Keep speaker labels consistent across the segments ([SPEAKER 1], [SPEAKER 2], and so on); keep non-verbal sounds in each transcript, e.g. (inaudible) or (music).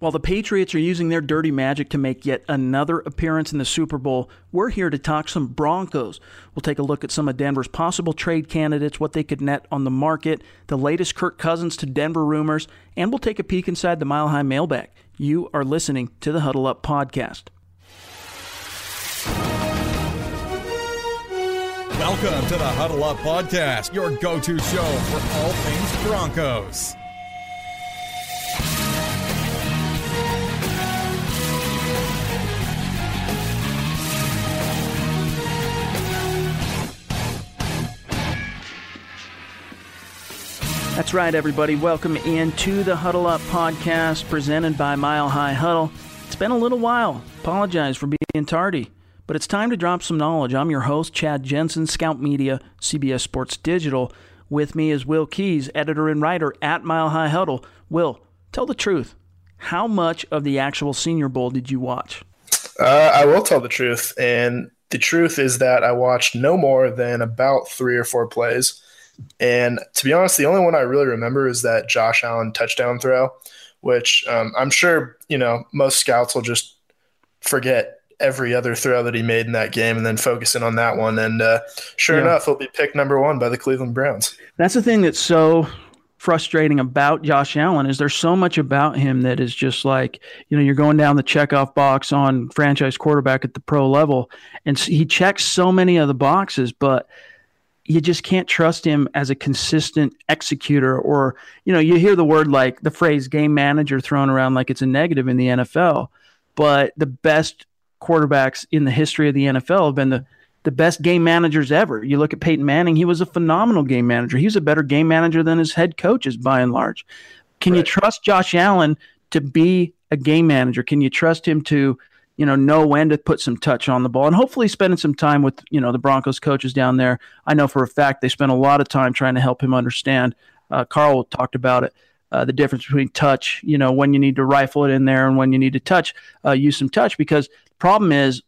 [SPEAKER 1] While the Patriots are using their dirty magic to make yet another appearance in the Super Bowl, we're here to talk some Broncos. We'll take a look at some of Denver's possible trade candidates, what they could net on the market, the latest Kirk Cousins to Denver rumors, and we'll take a peek inside the Mile High mailbag. You are listening to the Huddle Up Podcast.
[SPEAKER 2] Welcome to the Huddle Up Podcast, your go to show for all things Broncos.
[SPEAKER 1] That's right, everybody. Welcome into the Huddle Up podcast presented by Mile High Huddle. It's been a little while. Apologize for being tardy, but it's time to drop some knowledge. I'm your host, Chad Jensen, Scout Media, CBS Sports Digital. With me is Will Keys, editor and writer at Mile High Huddle. Will, tell the truth. How much of the actual Senior Bowl did you watch?
[SPEAKER 3] Uh, I will tell the truth. And the truth is that I watched no more than about three or four plays. And to be honest, the only one I really remember is that Josh Allen touchdown throw, which um, I'm sure, you know, most scouts will just forget every other throw that he made in that game and then focus in on that one. And uh, sure yeah. enough, he'll be picked number one by the Cleveland Browns.
[SPEAKER 1] That's the thing that's so frustrating about Josh Allen is there's so much about him that is just like, you know, you're going down the checkoff box on franchise quarterback at the pro level and he checks so many of the boxes, but – you just can't trust him as a consistent executor or you know you hear the word like the phrase game manager thrown around like it's a negative in the NFL but the best quarterbacks in the history of the NFL have been the the best game managers ever. You look at Peyton Manning, he was a phenomenal game manager. He was a better game manager than his head coaches by and large. Can right. you trust Josh Allen to be a game manager? Can you trust him to you know, know when to put some touch on the ball and hopefully spending some time with, you know, the Broncos coaches down there. I know for a fact they spent a lot of time trying to help him understand. Uh, Carl talked about it. Uh, the difference between touch, you know, when you need to rifle it in there and when you need to touch, uh, use some touch. Because the problem is,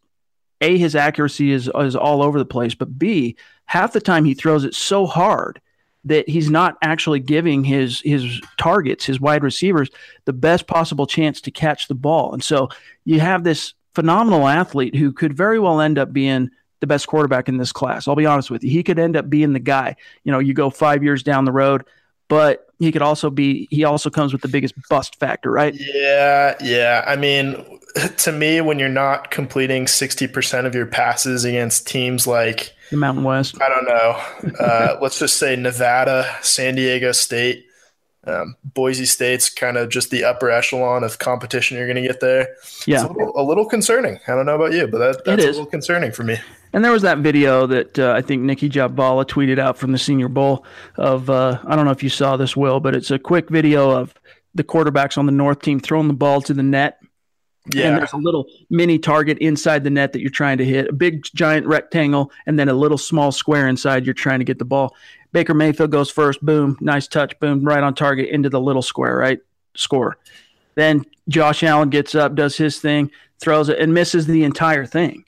[SPEAKER 1] a his accuracy is is all over the place, but b half the time he throws it so hard that he's not actually giving his his targets, his wide receivers, the best possible chance to catch the ball. And so you have this phenomenal athlete who could very well end up being the best quarterback in this class. I'll be honest with you. He could end up being the guy. You know, you go five years down the road, but he could also be, he also comes with the biggest bust factor, right?
[SPEAKER 3] Yeah. Yeah. I mean, (laughs) to me, when you're not completing 60% of your passes against teams like
[SPEAKER 1] the Mountain West,
[SPEAKER 3] I don't know, uh, (laughs) let's just say Nevada, San Diego State, um, Boise State's kind of just the upper echelon of competition you're going to get there.
[SPEAKER 1] Yeah,
[SPEAKER 3] a little, a little, concerning. I don't know about you, but that, that's a little concerning for me.
[SPEAKER 1] And there was that video that uh, I think Nicki Jhabvala tweeted out from the Senior Bowl of uh, I don't know if you saw this, Will, but it's a quick video of the quarterbacks on the North team throwing the ball to the net. Yeah. And there's a little mini target inside the net that you're trying to hit, a big giant rectangle, and then a little small square inside you're trying to get the ball. Baker Mayfield goes first, boom, nice touch, boom, right on target into the little square, right? Score. Then Josh Allen gets up, does his thing, throws it, and misses the entire thing.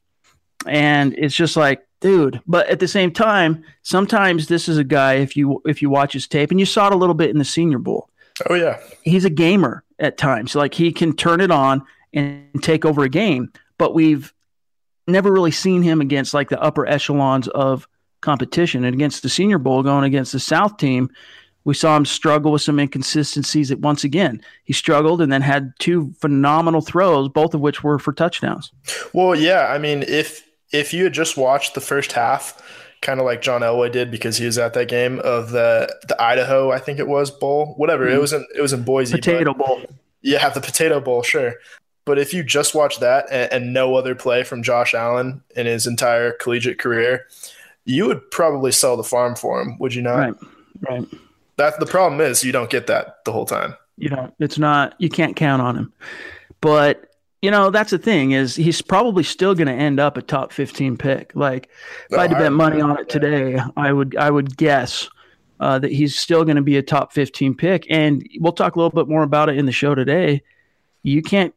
[SPEAKER 1] And it's just like, dude. But at the same time, sometimes this is a guy. If you if you watch his tape, and you saw it a little bit in the Senior Bowl.
[SPEAKER 3] Oh yeah,
[SPEAKER 1] he's a gamer at times. Like he can turn it on and take over a game. But we've never really seen him against like the upper echelons of competition. And against the Senior Bowl, going against the South team, we saw him struggle with some inconsistencies. That once again, he struggled and then had two phenomenal throws, both of which were for touchdowns.
[SPEAKER 3] Well, yeah, I mean, if if you had just watched the first half, kind of like John Elway did because he was at that game of the the Idaho, I think it was bowl, whatever mm-hmm. it was in it was in Boise.
[SPEAKER 1] Potato Bowl.
[SPEAKER 3] Yeah, the Potato Bowl, sure. But if you just watch that and, and no other play from Josh Allen in his entire collegiate career, you would probably sell the farm for him, would you not?
[SPEAKER 1] Right. Right.
[SPEAKER 3] That's the problem is you don't get that the whole time.
[SPEAKER 1] You know, it's not you can't count on him. But you know, that's the thing is he's probably still going to end up a top 15 pick. Like if no, I had to bet money on it today, I would I would guess uh, that he's still going to be a top 15 pick. And we'll talk a little bit more about it in the show today. You can't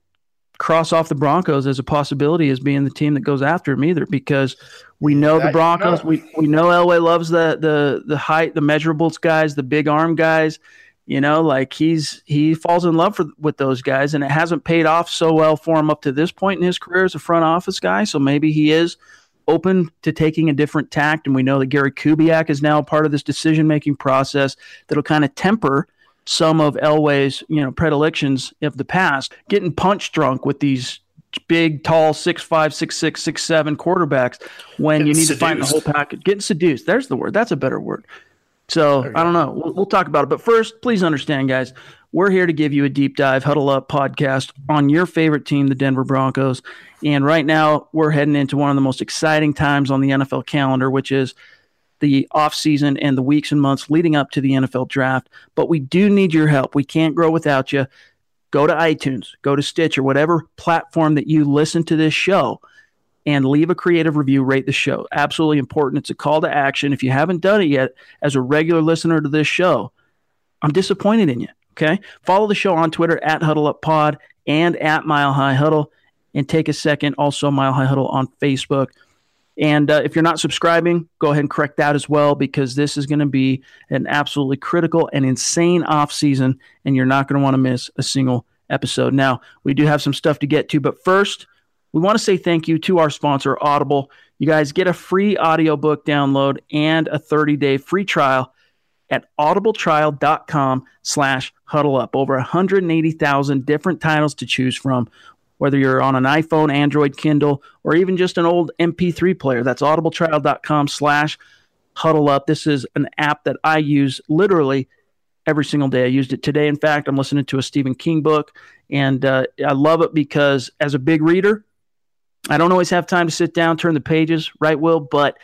[SPEAKER 1] cross off the Broncos as a possibility as being the team that goes after him either because we know the Broncos. We we know Elway loves the the the height, the measurables guys, the big arm guys. You know, like he's he falls in love for, with those guys, and it hasn't paid off so well for him up to this point in his career as a front office guy. So maybe he is open to taking a different tact. And we know that Gary Kubiak is now part of this decision making process that'll kind of temper some of Elway's, you know, predilections of the past, getting punch drunk with these big, tall, six five, six six, six seven quarterbacks when getting you need seduced. to find the whole package. Getting seduced. There's the word. That's a better word. So I don't know. We'll, we'll talk about it. But first, please understand, guys, we're here to give you a deep dive, huddle up podcast on your favorite team, the Denver Broncos. And right now, we're heading into one of the most exciting times on the NFL calendar, which is the offseason and the weeks and months leading up to the NFL draft. But we do need your help. We can't grow without you. Go to iTunes, go to Stitcher, whatever platform that you listen to this show, and leave a creative review, rate the show. Absolutely important. It's a call to action. If you haven't done it yet, as a regular listener to this show, I'm disappointed in you. Okay. Follow the show on Twitter at Huddle Up Pod and at Mile High Huddle. And take a second, also Mile High Huddle on Facebook. And uh, if you're not subscribing, go ahead and correct that as well because this is going to be an absolutely critical and insane off season, and you're not going to want to miss a single episode. Now, we do have some stuff to get to, but first, we want to say thank you to our sponsor, Audible. You guys get a free audiobook download and a 30-day free trial at audibletrial.com slash huddle up. Over 180,000 different titles to choose from whether you're on an iPhone, Android, Kindle, or even just an old MP3 player. That's audibletrial.com slash huddle up. This is an app that I use literally every single day. I used it today. In fact, I'm listening to a Stephen King book, and uh, I love it because as a big reader, I don't always have time to sit down, turn the pages, right, Will? But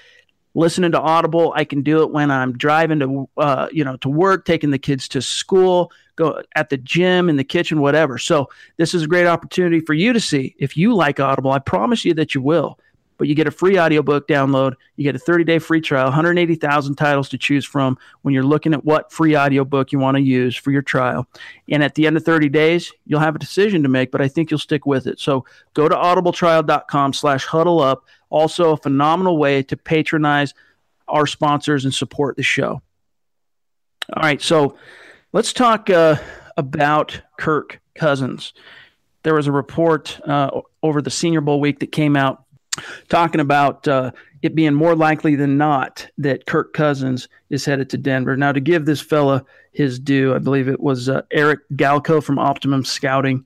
[SPEAKER 1] listening to Audible, I can do it when I'm driving to, uh, you know, to work, taking the kids to school, go at the gym, in the kitchen, whatever. So this is a great opportunity for you to see if you like Audible. I promise you that you will. But you get a free audiobook download. You get a 30-day free trial, 180,000 titles to choose from when you're looking at what free audiobook you want to use for your trial. And at the end of 30 days, you'll have a decision to make, but I think you'll stick with it. So go to audibletrial.com slash huddle up. Also a phenomenal way to patronize our sponsors and support the show. All right, so Let's talk uh, about Kirk Cousins. There was a report uh, over the Senior Bowl week that came out talking about uh, it being more likely than not that Kirk Cousins is headed to Denver. Now, to give this fella his due, I believe it was uh, Eric Galko from Optimum Scouting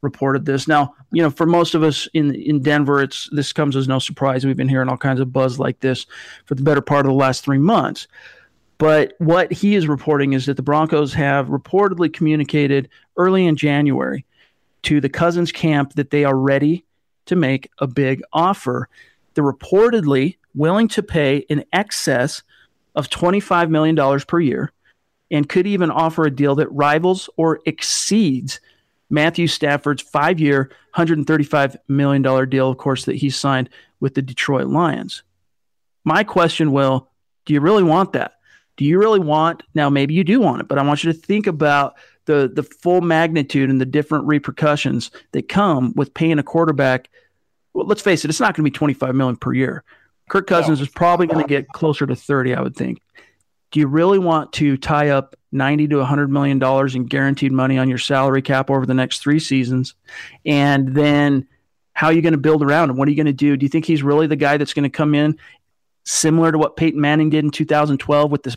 [SPEAKER 1] reported this. Now, you know, for most of us in in Denver, it's this comes as no surprise. We've been hearing all kinds of buzz like this for the better part of the last three months. But what he is reporting is that the Broncos have reportedly communicated early in January to the Cousins camp that they are ready to make a big offer. They're reportedly willing to pay in excess of $25 million per year and could even offer a deal that rivals or exceeds Matthew Stafford's five year, $135 million deal, of course, that he signed with the Detroit Lions. My question, Will, do you really want that? Do you really want now maybe you do want it but i want you to think about the the full magnitude and the different repercussions that come with paying a quarterback. Well, let's face it it's not going to be 25 million per year. Kirk cousins no. is probably going to get closer to 30 i would think. Do you really want to tie up 90 to 100 million dollars in guaranteed money on your salary cap over the next three seasons? And then how are you going to build around him? What are you going to do? Do you think he's really the guy that's going to come in similar to what Peyton Manning did in 2012 with this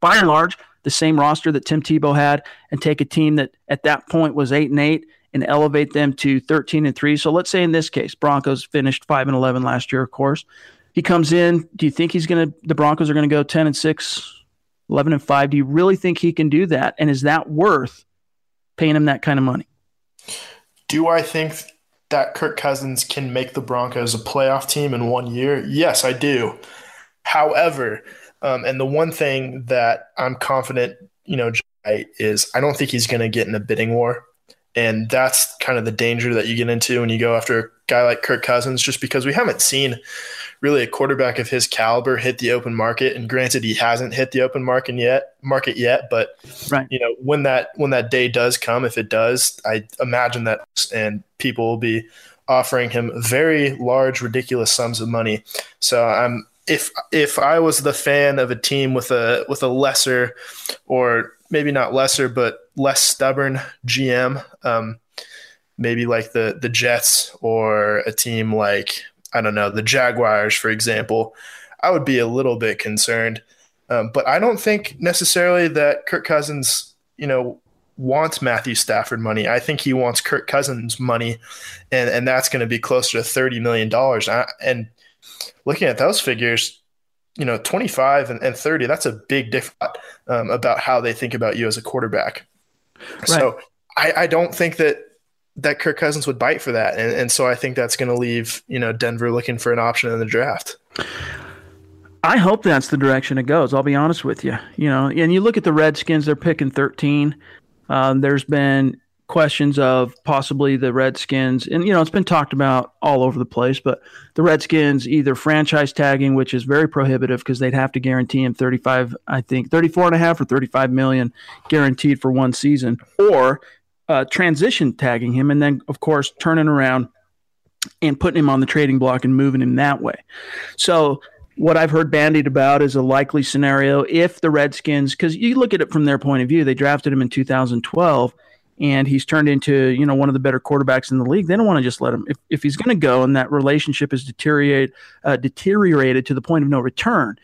[SPEAKER 1] by and large the same roster that Tim Tebow had and take a team that at that point was 8 and 8 and elevate them to 13 and 3. So let's say in this case Broncos finished 5 and 11 last year of course. He comes in, do you think he's going to the Broncos are going to go 10 and 6, 11 and 5? Do you really think he can do that and is that worth paying him that kind of money?
[SPEAKER 3] Do I think that Kirk Cousins can make the Broncos a playoff team in one year? Yes, I do. However, um, and the one thing that I'm confident, you know, is I don't think he's going to get in a bidding war. And that's kind of the danger that you get into when you go after a guy like Kirk Cousins, just because we haven't seen really a quarterback of his caliber hit the open market. And granted, he hasn't hit the open market yet, market yet. But right. you know, when that when that day does come, if it does, I imagine that and people will be offering him very large, ridiculous sums of money. So I'm if if I was the fan of a team with a with a lesser, or maybe not lesser, but less stubborn GM, um, maybe like the the Jets or a team like I don't know the Jaguars, for example, I would be a little bit concerned. Um, but I don't think necessarily that Kirk Cousins, you know, wants Matthew Stafford money. I think he wants Kirk Cousins money, and and that's going to be closer to thirty million dollars. And looking at those figures, you know, twenty five and, and, thirty, that's a big difference um, about how they think about you as a quarterback. Right. So I, I don't think that that Kirk Cousins would bite for that, and, and so I think that's going to leave you know Denver looking for an option in the draft.
[SPEAKER 1] I hope that's the direction it goes. I'll be honest with you. You know, and you look at the Redskins; they're picking 13. Um, there's been questions of possibly the Redskins, and you know, it's been talked about all over the place. But the Redskins either franchise tagging, which is very prohibitive because they'd have to guarantee him 35, I think 34 and a half or 35 million guaranteed for one season, or uh, transition tagging him, and then of course turning around and putting him on the trading block and moving him that way. So what I've heard bandied about is a likely scenario if the Redskins, because you look at it from their point of view, they drafted him in 2012 and he's turned into you know one of the better quarterbacks in the league. They don't want to just let him. If, if he's going to go and that relationship is deteriorate uh, deteriorated to the point of no return,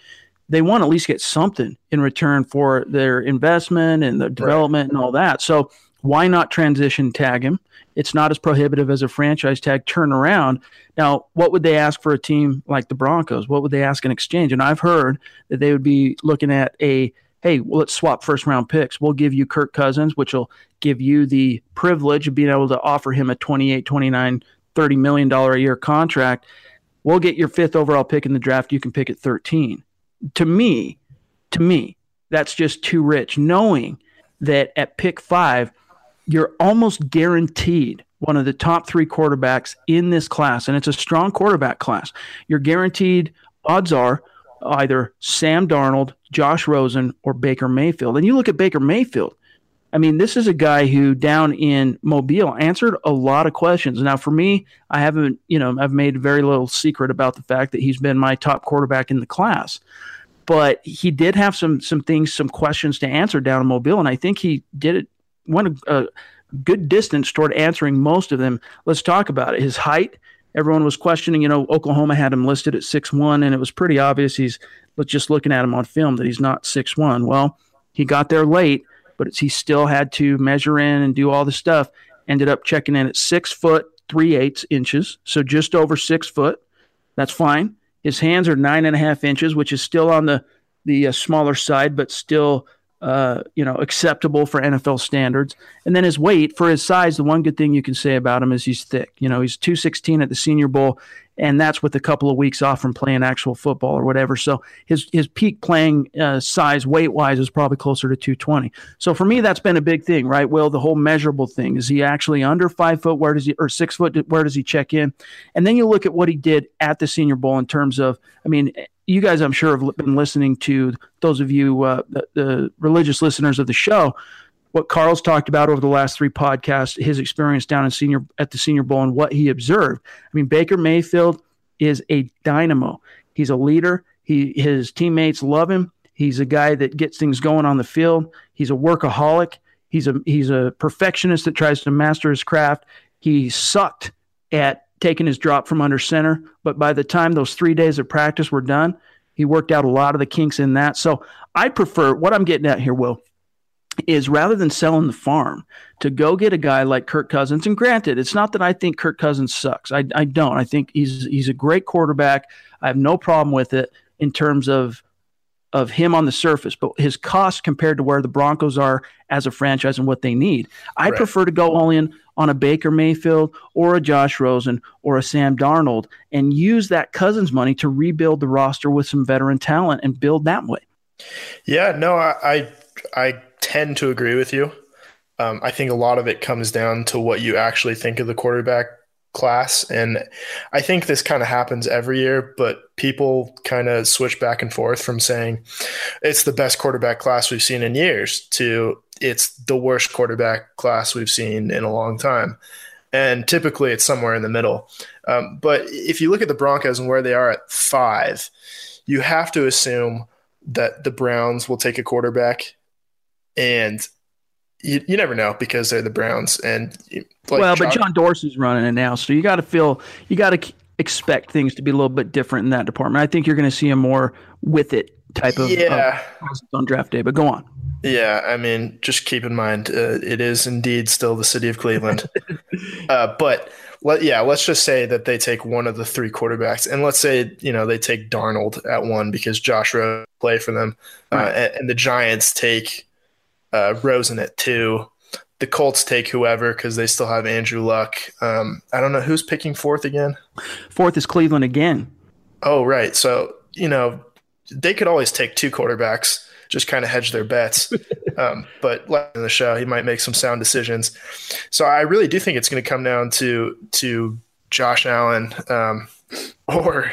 [SPEAKER 1] they want to at least get something in return for their investment and the development right. and all that. So why not transition tag him? It's not as prohibitive as a franchise tag turnaround. Now, what would they ask for a team like the Broncos? What would they ask in exchange? And I've heard that they would be looking at a hey, well, let's swap first round picks. We'll give you Kirk Cousins, which will give you the privilege of being able to offer him a 28, 29, 30 million dollar a year contract. We'll get your fifth overall pick in the draft. You can pick at 13. To me, to me, that's just too rich, knowing that at pick five, you're almost guaranteed one of the top three quarterbacks in this class, and it's a strong quarterback class. You're guaranteed, odds are, either Sam Darnold, Josh Rosen, or Baker Mayfield. And you look at Baker Mayfield. I mean, this is a guy who down in Mobile answered a lot of questions. Now, for me, I haven't, you know, I've made very little secret about the fact that he's been my top quarterback in the class. But he did have some some things, some questions to answer down in Mobile, and I think he did it went a, a good distance toward answering most of them. Let's talk about it. His height. Everyone was questioning, you know, Oklahoma had him listed at six one, and it was pretty obvious he's just looking at him on film that he's not six one. Well, he got there late, but he still had to measure in and do all the stuff. Ended up checking in at six foot three eighths inches, so just over six foot. That's fine. His hands are nine and a half inches, which is still on the the uh, smaller side, but still uh, you know, acceptable for NFL standards. And then his weight for his size, the one good thing you can say about him is he's thick. You know, he's 216 at the Senior Bowl, and that's with a couple of weeks off from playing actual football or whatever. So his his peak playing uh, size, weight wise, is probably closer to 220. So for me, that's been a big thing, right? Well, the whole measurable thing is he actually under five foot? Where does he or six foot? Where does he check in? And then you look at what he did at the Senior Bowl in terms of, I mean, you guys, I'm sure, have been listening to those of you, uh, the, the, religious listeners of the show, what Carl's talked about over the last three podcasts, his experience down in senior at the Senior Bowl and what he observed. I mean, Baker Mayfield is a dynamo. He's a leader. He his teammates love him. He's a guy that gets things going on the field. He's a workaholic. He's a he's a perfectionist that tries to master his craft. He sucked at taking his drop from under center. But by the time those three days of practice were done, he worked out a lot of the kinks in that. So I prefer what I'm getting at here, Will, is rather than selling the farm to go get a guy like Kirk Cousins. And granted, it's not that I think Kirk Cousins sucks. I, I don't. I think he's he's a great quarterback. I have no problem with it in terms of of him on the surface, but his cost compared to where the Broncos are as a franchise and what they need. I right. prefer to go all in on a Baker Mayfield or a Josh Rosen or a Sam Darnold and use that Cousins money to rebuild the roster with some veteran talent and build that way.
[SPEAKER 3] Yeah, no, I I, I tend to agree with you. Um, I think a lot of it comes down to what you actually think of the quarterback class. And I think this kind of happens every year, but people kind of switch back and forth from saying it's the best quarterback class we've seen in years to it's the worst quarterback class we've seen in a long time. And typically it's somewhere in the middle. Um, but if you look at the Broncos and where they are at five, you have to assume that the Browns will take a quarterback, and you, you never know because they're the Browns. And
[SPEAKER 1] like well, but John Dorsey's running it now, so you got to feel you got to expect things to be a little bit different in that department. I think you're going to see a more with it type of
[SPEAKER 3] yeah
[SPEAKER 1] on draft day. But go on.
[SPEAKER 3] Yeah, I mean, just keep in mind uh, it is indeed still the city of Cleveland. (laughs) uh, but let, yeah, let's just say that they take one of the three quarterbacks, and let's say you know they take Darnold at one because Josh Rose play for them, uh, and, and, the Giants take uh, Rosen at two. The Colts take whoever because they still have Andrew Luck. Um, I don't know who's picking fourth again.
[SPEAKER 1] Fourth is Cleveland again.
[SPEAKER 3] Oh right, so you know they could always take two quarterbacks just kind of hedge their bets. (laughs) um, but in the show, he might make some sound decisions. So I really do think it's going to come down to to Josh Allen um, (laughs) or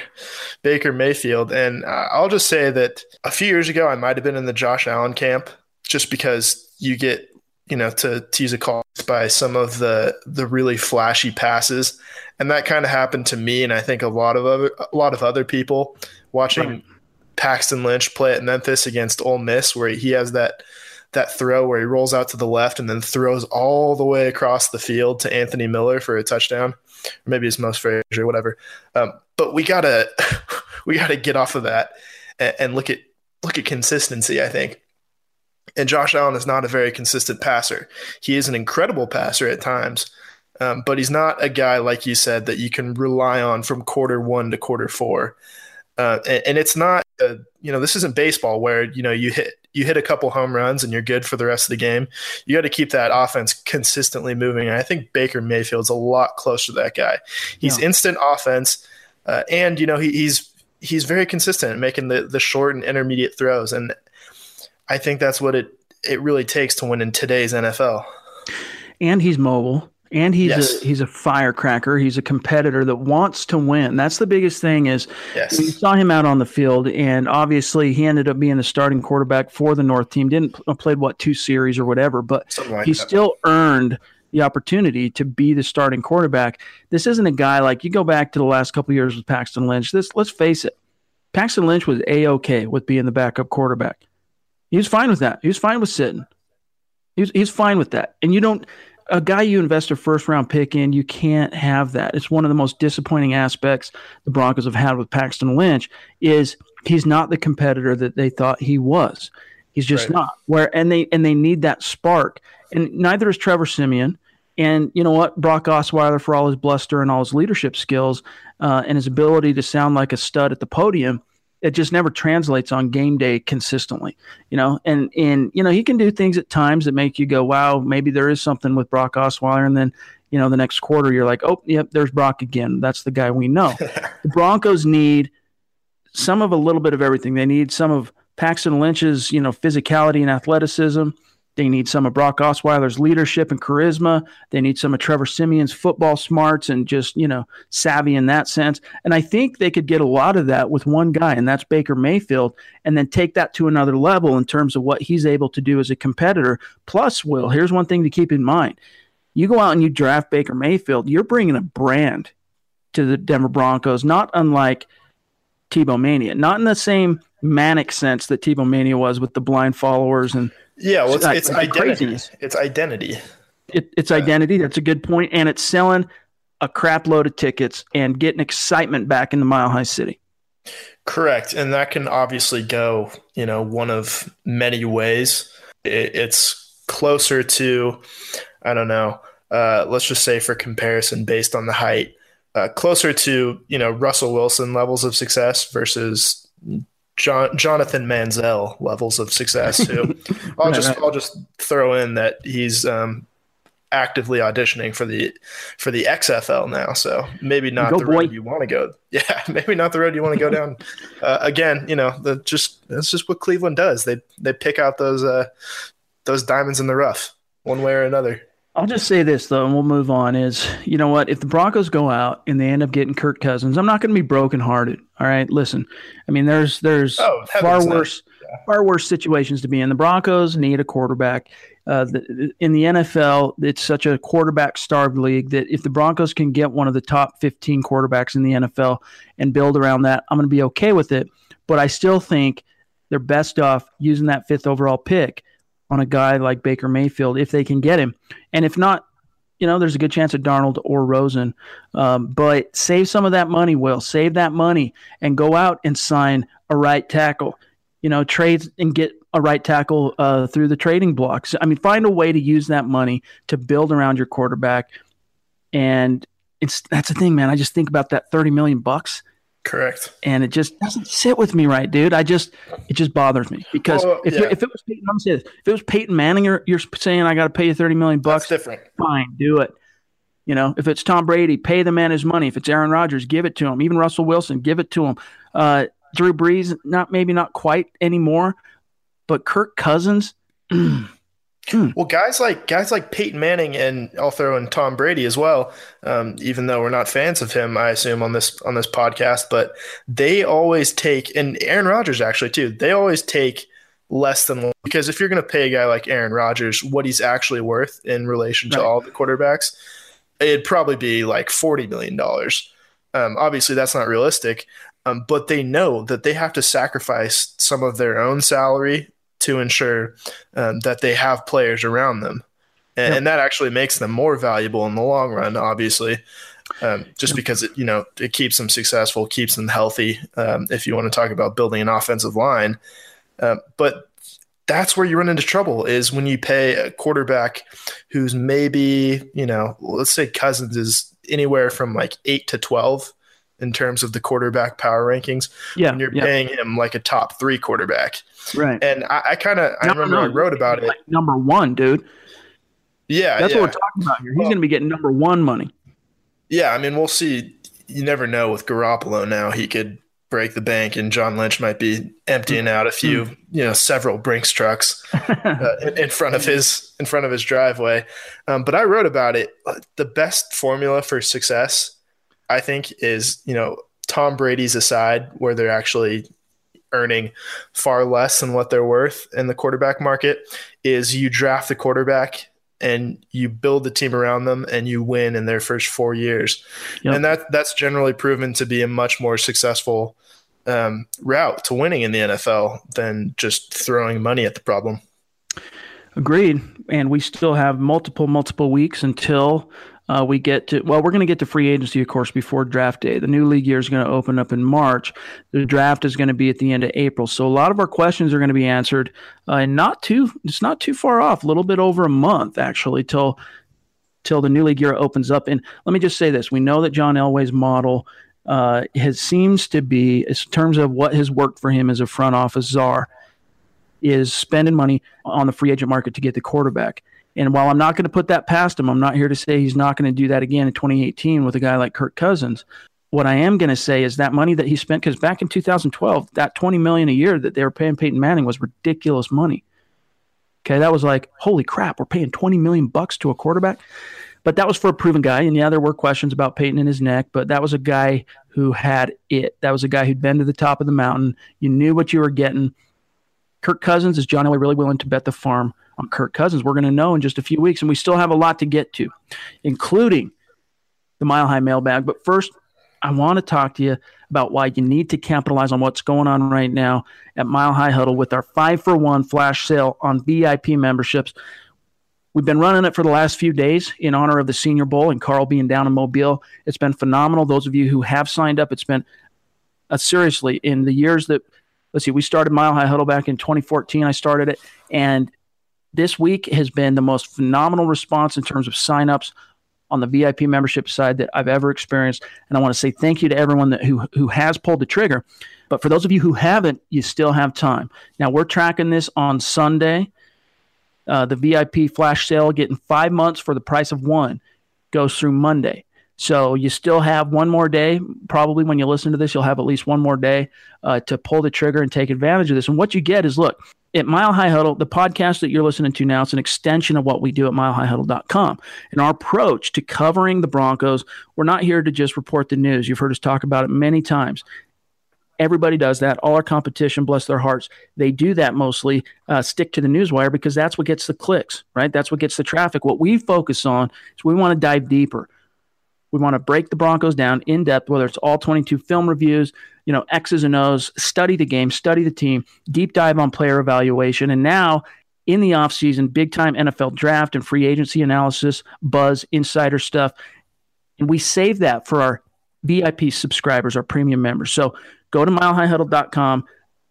[SPEAKER 3] Baker Mayfield. And uh, I'll just say that a few years ago, I might have been in the Josh Allen camp just because you get you know to tease a call by some of the the really flashy passes and that kind of happened to me and i think a lot of other a lot of other people watching right. Paxton Lynch play at Memphis against Ole Miss, where he has that that throw where he rolls out to the left and then throws all the way across the field to Anthony Miller for a touchdown, or maybe his most favorite or whatever. Um, but we gotta (laughs) we gotta get off of that and, and look at look at consistency. I think. And Josh Allen is not a very consistent passer. He is an incredible passer at times, um, but he's not a guy like you said that you can rely on from quarter one to quarter four. Uh, and, and, it's not, a, you know, this isn't baseball where you know you hit you hit a couple home runs and you're good for the rest of the game. You got to keep that offense consistently moving. And I think Baker Mayfield's a lot closer to that guy. He's yeah. instant offense, uh, and you know he, he's he's very consistent in making the the short and intermediate throws. And I think that's what it it really takes to win in today's NFL.
[SPEAKER 1] And he's mobile and he's yes. a he's a firecracker. He's a competitor that wants to win. That's the biggest thing. Is
[SPEAKER 3] yes.
[SPEAKER 1] we saw him out on the field, and obviously he ended up being the starting quarterback for the North team. Didn't uh, played what two series or whatever, but like he that. still earned the opportunity to be the starting quarterback. This isn't a guy like you go back to the last couple years with Paxton Lynch. This let's face it, Paxton Lynch was a okay with being the backup quarterback. He was fine with that. He was fine with sitting. He's he's fine with that. And you don't a guy you invest a first round pick in, you can't have that. It's one of the most disappointing aspects the Broncos have had with Paxton Lynch is he's not the competitor that they thought he was. He's just right. not. Where and they and they need that spark. And neither is Trevor Siemian. And you know what? Brock Osweiler, for all his bluster and all his leadership skills uh, and his ability to sound like a stud at the podium, it just never translates on game day consistently, you know. And and you know he can do things at times that make you go, wow, maybe there is something with Brock Osweiler, and then you know the next quarter you're like, oh, yep, there's Brock again. That's the guy we know. (laughs) the Broncos need some of a little bit of everything. They need some of Paxton Lynch's you know physicality and athleticism. They need some of Brock Osweiler's leadership and charisma. They need some of Trevor Siemian's football smarts and just, you know, savvy in that sense. And I think they could get a lot of that with one guy, and that's Baker Mayfield, and then take that to another level in terms of what he's able to do as a competitor. Plus, Will, here's one thing to keep in mind. You go out and you draft Baker Mayfield, you're bringing a brand to the Denver Broncos, not unlike Tebow Mania, not in the same manic sense that Tebow Mania was with the blind followers and
[SPEAKER 3] yeah, well, it's, it's, it's identity. Craziness. It's identity.
[SPEAKER 1] It, it's yeah. identity. That's a good point, and it's selling a crap load of tickets and getting excitement back in the Mile High City.
[SPEAKER 3] Correct, and that can obviously go, you know, one of many ways. It, it's closer to, I don't know, uh, let's just say for comparison, based on the height, uh, closer to you know Russell Wilson levels of success versus John, Jonathan Manziel levels of success too. (laughs) I'll just I'll just throw in that he's um, actively auditioning for the for the XFL now. So maybe not go, the road you want to go. (laughs) Yeah, maybe not the road you want to go down. (laughs) Uh, again, you know, the just that's just what Cleveland does. They they pick out those uh, those diamonds in the rough, one way or another.
[SPEAKER 1] I'll just say this though, and we'll move on. Is you know what? If the Broncos go out and they end up getting Kirk Cousins, I'm not going to be brokenhearted. All right, listen. I mean, there's there's oh, far worse. Yeah. far worse situations to be in. The Broncos need a quarterback. Uh, the, in the NFL, it's such a quarterback starved league that if the Broncos can get one of the top 15 quarterbacks in the NFL and build around that, I'm going to be okay with it. But I still think they're best off using that fifth overall pick on a guy like Baker Mayfield if they can get him. And if not, you know, there's a good chance at Darnold or Rosen. Um, but save some of that money, Will. Save that money and go out and sign a right tackle. You know, trade and get a right tackle uh, through the trading blocks. I mean, find a way to use that money to build around your quarterback. And it's that's the thing, man. I just think about that thirty million bucks.
[SPEAKER 3] Correct.
[SPEAKER 1] And it just doesn't sit with me right, dude. I just it just bothers me because well, if, yeah. if it was Peyton, I'm saying if it was Peyton Manning, you're, you're saying I got to pay you thirty million bucks.
[SPEAKER 3] That's different.
[SPEAKER 1] Fine, do it. You know, if it's Tom Brady, pay the man his money. If it's Aaron Rodgers, give it to him. Even Russell Wilson, give it to him. Uh, Drew Brees, not maybe not quite anymore, but Kirk Cousins. (clears throat)
[SPEAKER 3] well, guys like guys like Peyton Manning and I'll throw in Tom Brady as well. Um, even though we're not fans of him, I assume on this on this podcast, but they always take and Aaron Rodgers actually too. They always take less than because if you're going to pay a guy like Aaron Rodgers what he's actually worth in relation to right. all the quarterbacks, it'd probably be like forty million dollars. Um, obviously, that's not realistic, um, but they know that they have to sacrifice some of their own salary to ensure um, that they have players around them. And, yep. and, that actually makes them more valuable in the long run, obviously, um, just yep. because it, you know, it keeps them successful, keeps them healthy. Um, if you want to talk about building an offensive line, uh, but that's where you run into trouble is when you pay a quarterback who's maybe, you know, let's say Cousins is anywhere from like eight to 12 in terms of the quarterback power rankings.
[SPEAKER 1] Yeah.
[SPEAKER 3] When you're
[SPEAKER 1] yeah.
[SPEAKER 3] paying him like a top three quarterback.
[SPEAKER 1] Right.
[SPEAKER 3] And I, I kind of, I no, remember no, I wrote about
[SPEAKER 1] like
[SPEAKER 3] it.
[SPEAKER 1] Number one, dude.
[SPEAKER 3] Yeah.
[SPEAKER 1] That's
[SPEAKER 3] yeah.
[SPEAKER 1] what we're talking about here. He's well, going to be getting number one money.
[SPEAKER 3] Yeah. I mean, we'll see. You never know with Garoppolo now. He could break the bank and John Lynch might be emptying out a few, mm. you know, several Brinks trucks (laughs) uh, in, in, front of his in front of his driveway. Um, but I wrote about it. The best formula for success, I think, is you know Tom Brady's aside, where they're actually earning far less than what they're worth in the quarterback market, is you draft the quarterback and you build the team around them and you win in their first four years. Yep. And that that's generally proven to be a much more successful um, route to winning in the NFL than just throwing money at the problem.
[SPEAKER 1] Agreed. And we still have multiple, multiple weeks until uh, we get to well we're going to get to free agency of course before draft day. The new league year is going to open up in march. The draft is going to be at the end of april. So a lot of our questions are going to be answered uh, and not too it's not too far off a little bit over a month actually till till the new league year opens up. And let me just say this we know that john elway's model uh, has seems to be in terms of what has worked for him as a front office czar is spending money on the free agent market to get the quarterback and while I'm not going to put that past him, I'm not here to say he's not going to do that again in 2018 with a guy like Kirk Cousins. What I am going to say is that money that he spent, because back in 2012, that 20 million a year that they were paying Peyton Manning was ridiculous money. Okay, that was like, holy crap, we're paying 20 million bucks to a quarterback. But that was for a proven guy. And yeah, there were questions about Peyton in his neck, but that was a guy who had it. That was a guy who'd been to the top of the mountain. You knew what you were getting. Kirk Cousins, is John Elway really willing to bet the farm on Kirk Cousins. We're going to know in just a few weeks, and we still have a lot to get to, including the Mile High mailbag. But first, I want to talk to you about why you need to capitalize on what's going on right now at Mile High Huddle with our five for one flash sale on VIP memberships. We've been running it for the last few days in honor of the Senior Bowl and Carl being down in Mobile. It's been phenomenal. Those of you who have signed up, it's been uh, seriously in the years that let's see, we started Mile High Huddle back in 2014. I started it, and this week has been the most phenomenal response in terms of signups on the VIP membership side that I've ever experienced. And I want to say thank you to everyone that, who, who has pulled the trigger. But for those of you who haven't, you still have time. Now, we're tracking this on Sunday. Uh, the VIP flash sale, getting five months for the price of one, goes through Monday. So you still have one more day. Probably when you listen to this, you'll have at least one more day uh, to pull the trigger and take advantage of this. And what you get is look, at Mile High Huddle, the podcast that you're listening to now, it's an extension of what we do at milehighhuddle.com. And our approach to covering the Broncos, we're not here to just report the news. You've heard us talk about it many times. everybody does that. All our competition, bless their hearts, they do that mostly. Uh, stick to the newswire because that's what gets the clicks, right? That's what gets the traffic. What we focus on is we want to dive deeper. We want to break the Broncos down in depth, whether it's all 22 film reviews, you know, X's and O's, study the game, study the team, deep dive on player evaluation. And now in the offseason, big time NFL draft and free agency analysis, buzz, insider stuff. And we save that for our VIP subscribers, our premium members. So go to milehighhuddle.com.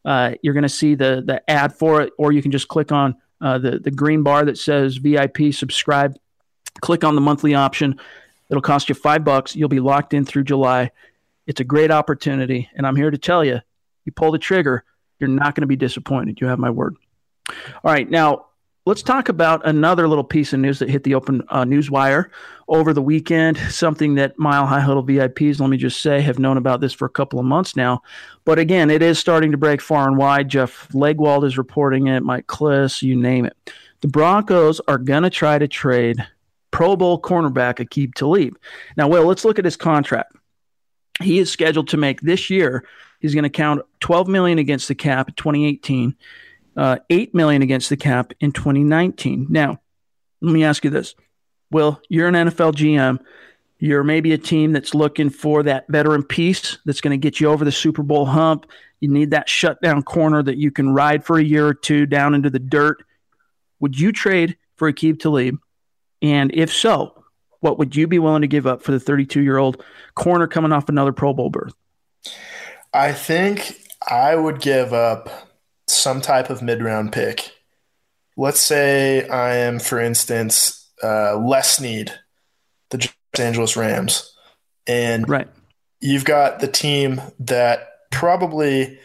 [SPEAKER 1] Uh, you're going to see the the ad for it, or you can just click on uh, the the green bar that says VIP subscribe. Click on the monthly option. It'll cost you five bucks. You'll be locked in through July. It's a great opportunity, and I'm here to tell you, you pull the trigger, you're not going to be disappointed. You have my word. All right, now let's talk about another little piece of news that hit the open uh, news wire over the weekend. Something that Mile High Huddle VIPs, let me just say, have known about this for a couple of months now. But again, it is starting to break far and wide. Jeff Legwold is reporting it, Mike Klis, you name it. The Broncos are going to try to trade Pro Bowl cornerback Aqib Talib. Now, Will, let's look at his contract. He is scheduled to make this year. He's going to count 12 million against the cap in 2018 uh, eight million against the cap in 2019. Now, let me ask you this: Will you're an NFL GM? You're maybe a team that's looking for that veteran piece that's going to get you over the Super Bowl hump. You need that shutdown corner that you can ride for a year or two down into the dirt. Would you trade for Aqib Talib? And if so, what would you be willing to give up for the 32 year old corner coming off another Pro Bowl berth?
[SPEAKER 3] I think I would give up some type of mid round pick. Let's say I am, for instance, uh, Les Snead, the Los Angeles Rams, and
[SPEAKER 1] right.
[SPEAKER 3] you've got the team that probably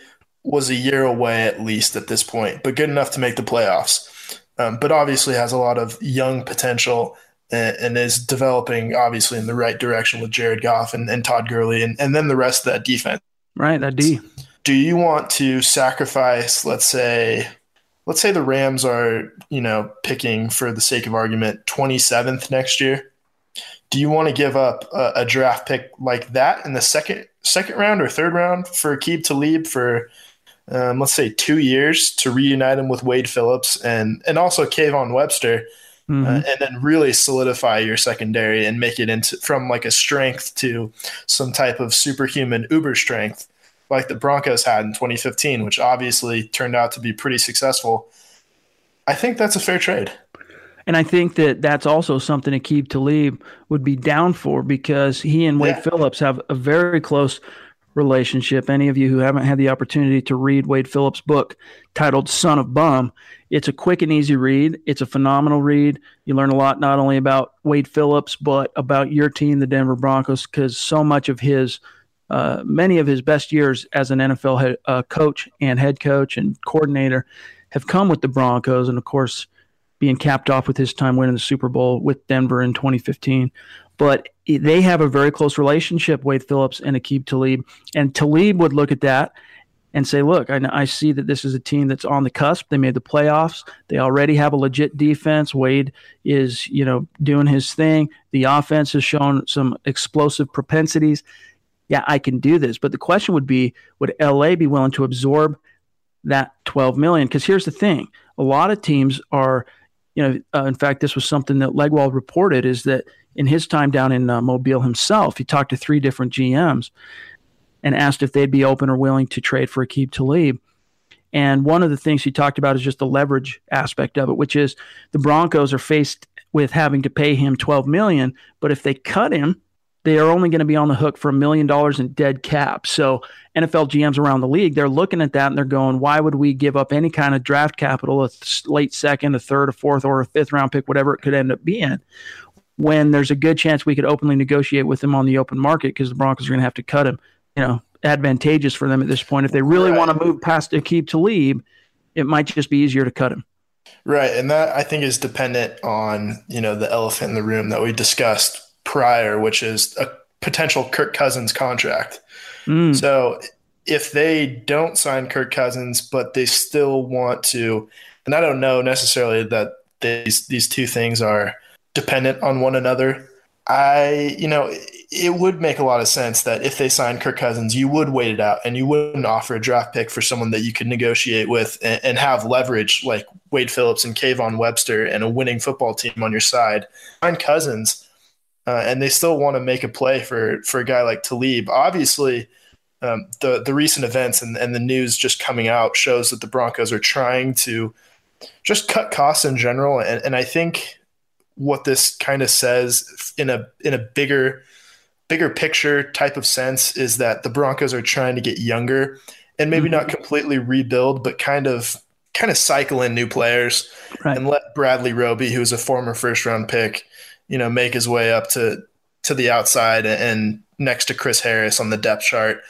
[SPEAKER 3] was a year away at least at this point, but good enough to make the playoffs. Um, but obviously has a lot of young potential and, and, is developing obviously in the right direction with Jared Goff and, and Todd Gurley and, and then the rest of that defense.
[SPEAKER 1] Right, that D
[SPEAKER 3] do you want to sacrifice, let's say, let's say the Rams are, you know, picking for the sake of argument 27th next year? Do you want to give up a, a draft pick like that in the second second round or third round for Aqib Talib for um, let's say two years to reunite him with Wade Phillips and and also Kayvon Webster, mm-hmm. uh, and then really solidify your secondary and make it into from like a strength to some type of superhuman uber strength like the Broncos had in 2015, which obviously turned out to be pretty successful. I think that's a fair trade.
[SPEAKER 1] And I think that that's also something Aqib Talib would be down for because he and Wade yeah. Phillips have a very close relationship. Any of you who haven't had the opportunity to read Wade Phillips' book titled Son of Bum, it's a quick and easy read. It's a phenomenal read. You learn a lot not only about Wade Phillips, but about your team, the Denver Broncos, because so much of his – uh, many of his best years as an NFL head, uh, coach and head coach and coordinator have come with the Broncos, and of course, being capped off with his time winning the Super Bowl with Denver in 2015. But they have a very close relationship, Wade Phillips and Aqib Talib. And Talib would look at that and say, look, I, I, see that this is a team that's on the cusp. They made the playoffs. They already have a legit defense. Wade is, you know, doing his thing. The offense has shown some explosive propensities yeah, I can do this. But the question would be, would LA be willing to absorb that 12 million? Because here's the thing: a lot of teams are, you know, uh, in fact, this was something that Legwold reported is that in his time down in uh, Mobile himself, he talked to three different GMs and asked if they'd be open or willing to trade for Aqib Talib. And one of the things he talked about is just the leverage aspect of it, which is the Broncos are faced with having to pay him 12 million, but if they cut him, they are only going to be on the hook for a million dollars in dead cap. So NFL GMs around the league, they're looking at that and they're going, why would we give up any kind of draft capital, a late second, a third, a fourth, or a fifth round pick, whatever it could end up being, when there's a good chance we could openly negotiate with him on the open market because the Broncos are going to have to cut him. You know, advantageous for them at this point. If they really right. want to move past Aqib Talib, it might just be easier to cut him.
[SPEAKER 3] Right, and that I think is dependent on you know the elephant in the room that we discussed prior, which is a potential Kirk Cousins contract. Mm. So if they don't sign Kirk Cousins, but they still want to, and I don't know necessarily that these these two things are dependent on one another. I, you know, it would make a lot of sense that if they signed Kirk Cousins, you would wait it out and you wouldn't offer a draft pick for someone that you could negotiate with and, and have leverage like Wade Phillips and Kayvon Webster and a winning football team on your side. Sign Cousins, uh, and they still want to make a play for for a guy like Talib. Obviously, um, the the recent events and, and the news just coming out shows that the Broncos are trying to just cut costs in general, and, and I think what this kind of says in a in a bigger bigger picture type of sense is that the Broncos are trying to get younger and maybe mm-hmm. not completely rebuild, but kind of kind of cycle in new players right. and let Bradley Roby, who's a former first round pick, you know, make his way up to to the outside and next to Chris Harris on the depth chart.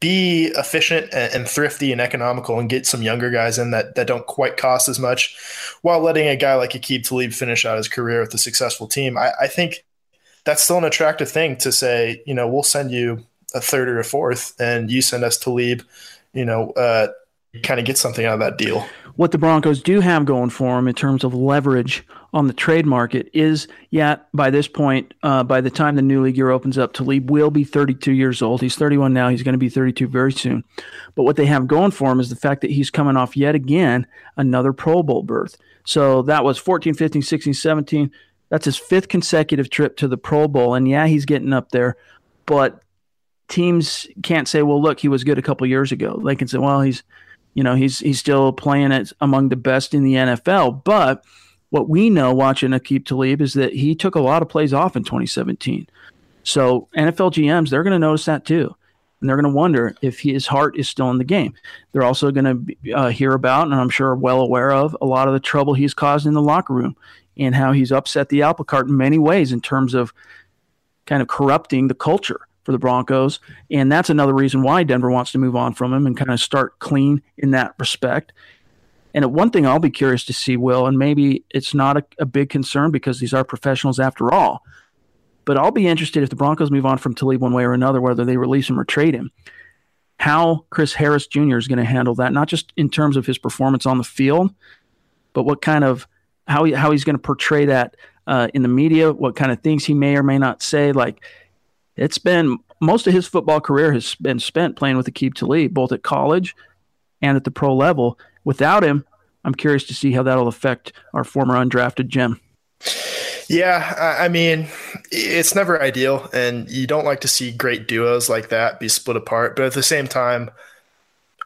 [SPEAKER 3] Be efficient and, thrifty and economical and get some younger guys in that, that don't quite cost as much while letting a guy like Aqib Talib finish out his career with a successful team. I, I think that's still an attractive thing to say, you know, we'll send you a third or a fourth and you send us Talib, you know, uh, kind of get something out of that deal.
[SPEAKER 1] What the Broncos do have going for them in terms of leverage on the trade market is, yeah, by this point, uh, by the time the new league year opens up, Talib will be 32 years old. He's 31 now. He's going to be 32 very soon. But what they have going for him is the fact that he's coming off yet again another Pro Bowl berth. So that was 14, 15, 16, 17. That's his fifth consecutive trip to the Pro Bowl. And yeah, he's getting up there, but teams can't say, well, look, he was good a couple years ago. They can say, well, he's, you know, he's he's still playing it among the best in the NFL. But what we know watching Aqib Talib is that he took a lot of plays off in 2017. So NFL GMs, they're going to notice that too. And they're going to wonder if his heart is still in the game. They're also going to uh, hear about, and I'm sure well aware of, a lot of the trouble he's caused in the locker room and how he's upset the apple cart in many ways in terms of kind of corrupting the culture for the Broncos. And that's another reason why Denver wants to move on from him and kind of start clean in that respect. And one thing I'll be curious to see, Will, and maybe it's not a, a big concern because these are professionals after all, but I'll be interested if the Broncos move on from Talib one way or another, whether they release him or trade him, how Chris Harris Jr. is going to handle that, not just in terms of his performance on the field, but what kind of how he, how he's going to portray that uh, in the media, what kind of things he may or may not say. Like it's been most of his football career has been spent playing with Aqib Talib, both at college and at the pro level. Without him, I'm curious to see how that'll affect our former undrafted gem.
[SPEAKER 3] Yeah, I mean, it's never ideal, and you don't like to see great duos like that be split apart. But at the same time,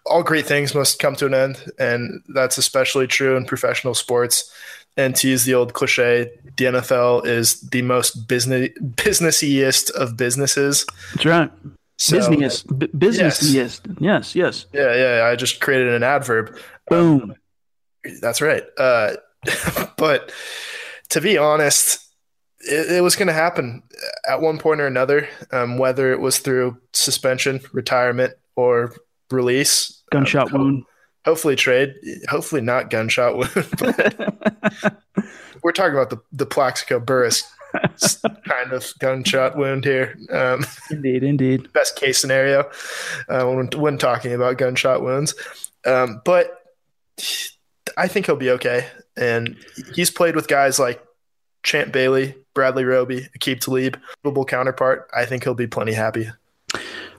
[SPEAKER 3] all great things must come to an end, and that's especially true in professional sports and to use the old cliche, the NFL is the most business businessiest of businesses.
[SPEAKER 1] That's right. So, business, b- businessiest. Yes. yes, yes.
[SPEAKER 3] Yeah, yeah. I just created an adverb.
[SPEAKER 1] Boom. Um,
[SPEAKER 3] that's right. Uh, (laughs) but to be honest, it, it was going to happen at one point or another, um, whether it was through suspension, retirement, or release.
[SPEAKER 1] Gunshot um, wound
[SPEAKER 3] hopefully trade. Hopefully not gunshot wound. (laughs) (laughs) we're talking about the the Plaxico Burress kind of gunshot wound here. Um,
[SPEAKER 1] indeed, indeed.
[SPEAKER 3] Best case scenario uh, when when talking about gunshot wounds, um, but I think he'll be okay. And he's played with guys like Champ Bailey, Bradley Roby, Aqib Talib, football counterpart. I think he'll be plenty happy.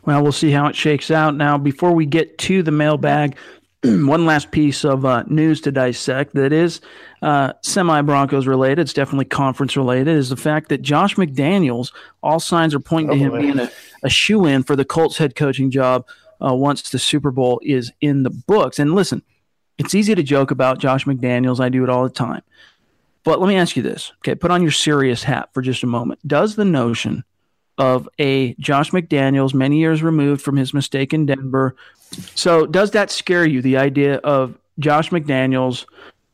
[SPEAKER 1] Well, we'll see how it shakes out. Now, before we get to the mailbag, (clears throat) one last piece of uh, news to dissect that is uh, semi Broncos related, it's definitely conference related, is the fact that Josh McDaniels, all signs are pointing oh, to him man. being a, a shoe in for the Colts head coaching job uh, once the Super Bowl is in the books. And listen, it's easy to joke about Josh McDaniels. I do it all the time. But let me ask you this. Okay, put on your serious hat for just a moment. Does the notion of a Josh McDaniels, many years removed from his mistake in Denver, so, does that scare you? The idea of Josh McDaniels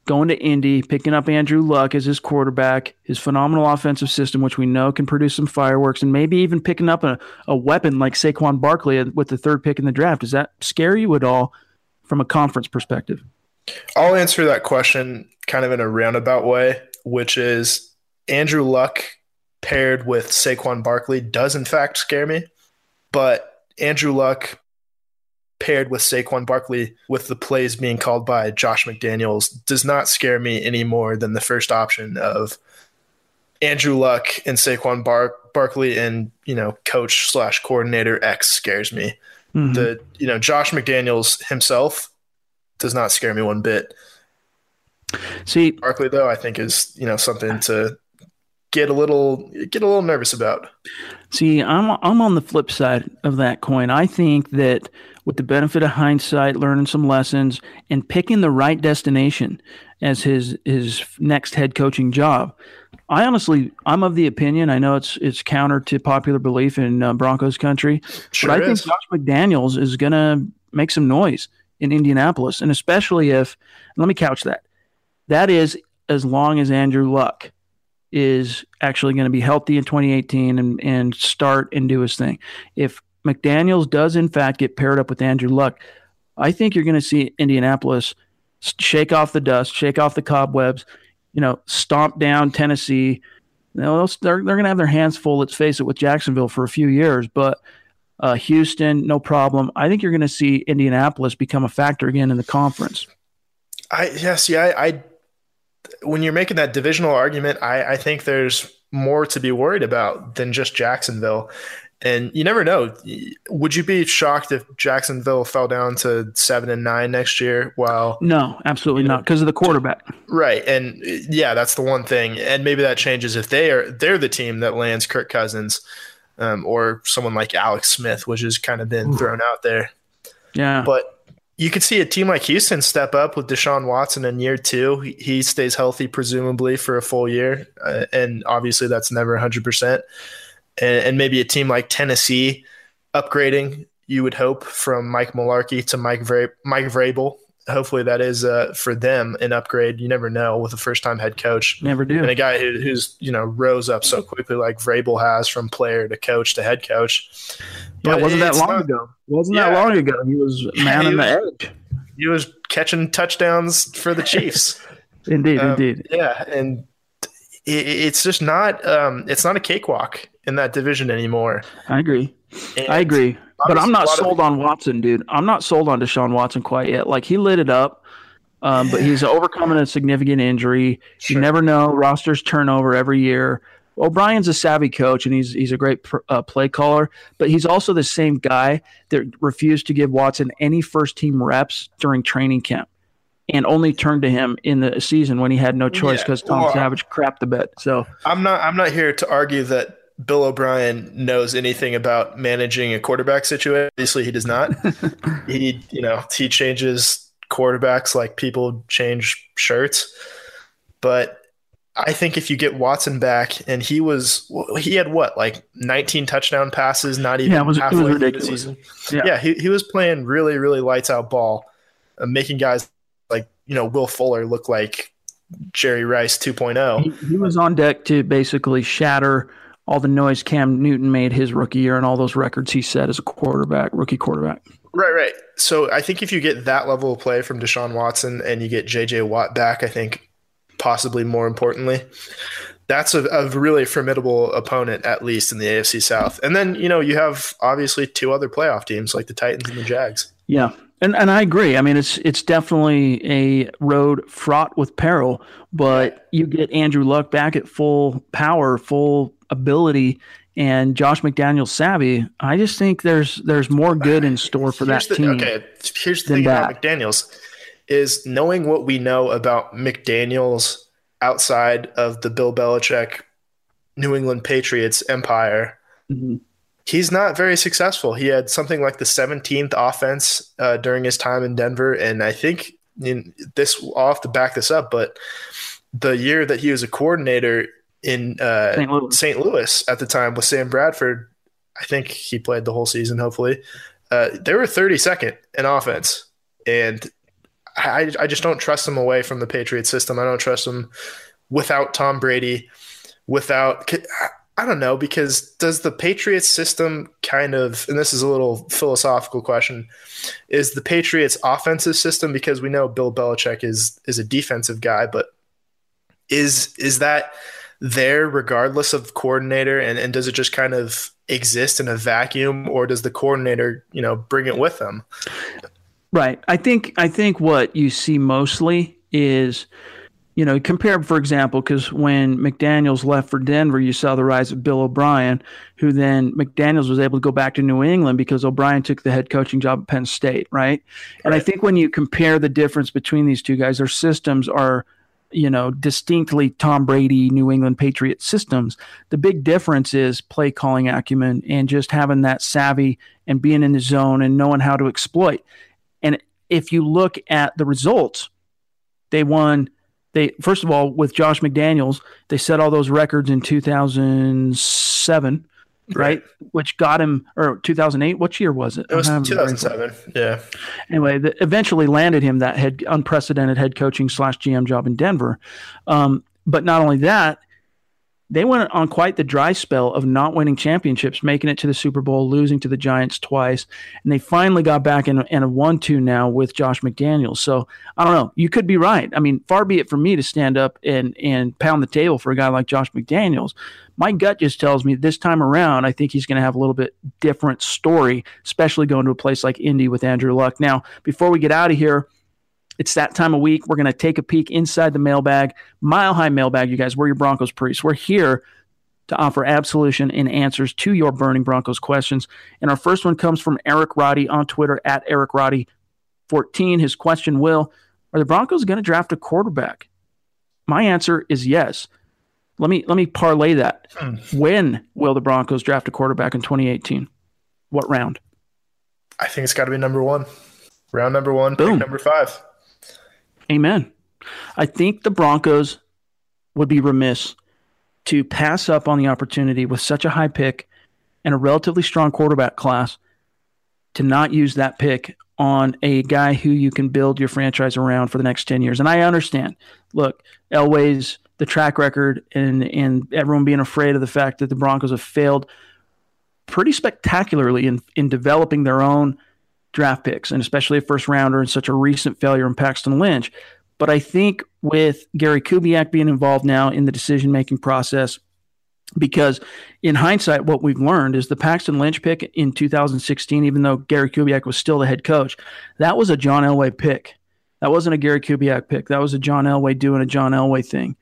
[SPEAKER 1] going to Indy, picking up Andrew Luck as his quarterback, his phenomenal offensive system, which we know can produce some fireworks, and maybe even picking up a, a weapon like Saquon Barkley with the third pick in the draft. Does that scare you at all from a conference perspective?
[SPEAKER 3] I'll answer that question kind of in a roundabout way, which is Andrew Luck paired with Saquon Barkley does in fact scare me, but Andrew Luck paired with Saquon Barkley with the plays being called by Josh McDaniels does not scare me any more than the first option of Andrew Luck and Saquon Bar- Barkley and you know coach slash coordinator X scares me. Mm-hmm. The you know Josh McDaniels himself does not scare me one bit.
[SPEAKER 1] See,
[SPEAKER 3] Barkley though, I think is you know something to get a little get a little nervous about.
[SPEAKER 1] See, I'm I'm on the flip side of that coin. I think that with the benefit of hindsight, learning some lessons and picking the right destination as his his next head coaching job, I honestly, I'm of the opinion. I know it's it's counter to popular belief in uh, Broncos country, sure but I is. think Josh McDaniels is going to make some noise in Indianapolis, and especially if let me couch that. That is as long as Andrew Luck is actually going to be healthy in 2018 and, and start and do his thing. If McDaniels does in fact get paired up with Andrew Luck, I think you're going to see Indianapolis shake off the dust, shake off the cobwebs, you know, stomp down Tennessee. You know, they're they're going to have their hands full. Let's face it, with Jacksonville for a few years, but uh, Houston, no problem. I think you're going to see Indianapolis become a factor again in the conference.
[SPEAKER 3] I yeah, see, I, I when you're making that divisional argument, I, I think there's more to be worried about than just Jacksonville. And you never know. Would you be shocked if Jacksonville fell down to seven and nine next year? While
[SPEAKER 1] no, absolutely not, because of the quarterback.
[SPEAKER 3] Right, and yeah, that's the one thing. And maybe that changes if they are they're the team that lands Kirk Cousins, um, or someone like Alex Smith, which has kind of been thrown out there.
[SPEAKER 1] Yeah,
[SPEAKER 3] but you could see a team like Houston step up with Deshaun Watson in year two. He, he stays healthy, presumably for a full year, uh, and obviously that's never 100 percent and, and maybe a team like Tennessee upgrading. You would hope from Mike Mularkey to Mike Vra- Mike Vrabel. Hopefully that is uh, for them an upgrade. You never know with a first time head coach.
[SPEAKER 1] Never do.
[SPEAKER 3] And a guy who, who's you know rose up so quickly like Vrabel has from player to coach to head coach.
[SPEAKER 1] But yeah, wasn't that long not, ago? Wasn't yeah, that long ago? He was (laughs) man in the edge.
[SPEAKER 3] He was catching touchdowns for the Chiefs. (laughs)
[SPEAKER 1] indeed, um, indeed.
[SPEAKER 3] Yeah, and it, it's just not um, it's not a cakewalk in that division anymore.
[SPEAKER 1] I agree. And I agree. But I'm not sold on Watson, dude. I'm not sold on Deshaun Watson quite yet. Like he lit it up, um, but he's overcoming a significant injury. Sure. You never know. Rosters turnover every year. O'Brien's a savvy coach and he's he's a great pr- uh, play caller, but he's also the same guy that refused to give Watson any first team reps during training camp and only turned to him in the season when he had no choice because yeah. Tom well, Savage crapped the bet. So
[SPEAKER 3] I'm not I'm not here to argue that Bill O'Brien knows anything about managing a quarterback situation. Obviously, he does not. (laughs) he, you know, he changes quarterbacks like people change shirts. But I think if you get Watson back, and he was, he had what, like 19 touchdown passes, not even
[SPEAKER 1] yeah, it was, halfway it was ridiculous. the season.
[SPEAKER 3] Yeah, yeah he, he was playing really, really lights out ball, uh, making guys like, you know, Will Fuller look like Jerry Rice 2.0.
[SPEAKER 1] He, he was on deck to basically shatter – all the noise Cam Newton made his rookie year and all those records he set as a quarterback, rookie quarterback.
[SPEAKER 3] Right, right. So I think if you get that level of play from Deshaun Watson and you get JJ Watt back, I think possibly more importantly, that's a, a, really formidable opponent, at least in the AFC South. And then, you know, you have obviously two other playoff teams like the Titans and the Jags.
[SPEAKER 1] Yeah. And and I agree. I mean, it's it's definitely a road fraught with peril, but you get Andrew Luck back at full power, full ability and Josh McDaniels savvy, I just think there's there's more good in store for here's that the, team.
[SPEAKER 3] Okay, here's the thing that. about McDaniels is knowing what we know about McDaniels outside of the Bill Belichick New England Patriots empire. Mm-hmm. He's not very successful. He had something like the 17th offense uh, during his time in Denver, and I think in this I'll have to back this up, but the year that he was a coordinator, in uh, St. Louis. St. Louis at the time with Sam Bradford. I think he played the whole season, hopefully. Uh, they were 32nd in offense. And I, I just don't trust them away from the Patriot system. I don't trust them without Tom Brady, without. I don't know because does the Patriots system kind of, and this is a little philosophical question, is the Patriots offensive system because we know Bill Belichick is is a defensive guy, but is is that there regardless of coordinator and, and does it just kind of exist in a vacuum or does the coordinator you know bring it with them
[SPEAKER 1] right i think i think what you see mostly is you know, compare, for example, because when McDaniels left for Denver, you saw the rise of Bill O'Brien, who then McDaniels was able to go back to New England because O'Brien took the head coaching job at Penn State, right? right? And I think when you compare the difference between these two guys, their systems are, you know, distinctly Tom Brady, New England Patriot systems. The big difference is play calling acumen and just having that savvy and being in the zone and knowing how to exploit. And if you look at the results, they won they first of all with Josh McDaniels, they set all those records in 2007, right? Which got him or 2008. Which year was it?
[SPEAKER 3] It was 2007. Yeah.
[SPEAKER 1] Anyway, that eventually landed him that head unprecedented head coaching slash GM job in Denver. Um, but not only that, they went on quite the dry spell of not winning championships, making it to the Super Bowl, losing to the Giants twice, and they finally got back in, in a one-two now with Josh McDaniels. So I don't know. You could be right. I mean, far be it from me to stand up and and pound the table for a guy like Josh McDaniels. My gut just tells me this time around, I think he's going to have a little bit different story, especially going to a place like Indy with Andrew Luck. Now, before we get out of here. It's that time of week. We're going to take a peek inside the mailbag, mile high mailbag, you guys. We're your Broncos priests. We're here to offer absolution and answers to your burning Broncos questions. And our first one comes from Eric Roddy on Twitter at Eric Roddy 14. His question will Are the Broncos going to draft a quarterback? My answer is yes. Let me let me parlay that. Hmm. When will the Broncos draft a quarterback in 2018? What round?
[SPEAKER 3] I think it's got to be number one. Round number one, Boom. pick number five.
[SPEAKER 1] Amen. I think the Broncos would be remiss to pass up on the opportunity with such a high pick and a relatively strong quarterback class to not use that pick on a guy who you can build your franchise around for the next 10 years. And I understand. Look, Elway's the track record and and everyone being afraid of the fact that the Broncos have failed pretty spectacularly in in developing their own draft picks, and especially a first rounder and such a recent failure in Paxton Lynch. But I think with Gary Kubiak being involved now in the decision making process, because in hindsight, what we've learned is the Paxton Lynch pick in 2016, even though Gary Kubiak was still the head coach, that was a John Elway pick. That wasn't a Gary Kubiak pick. That was a John Elway doing a John Elway thing.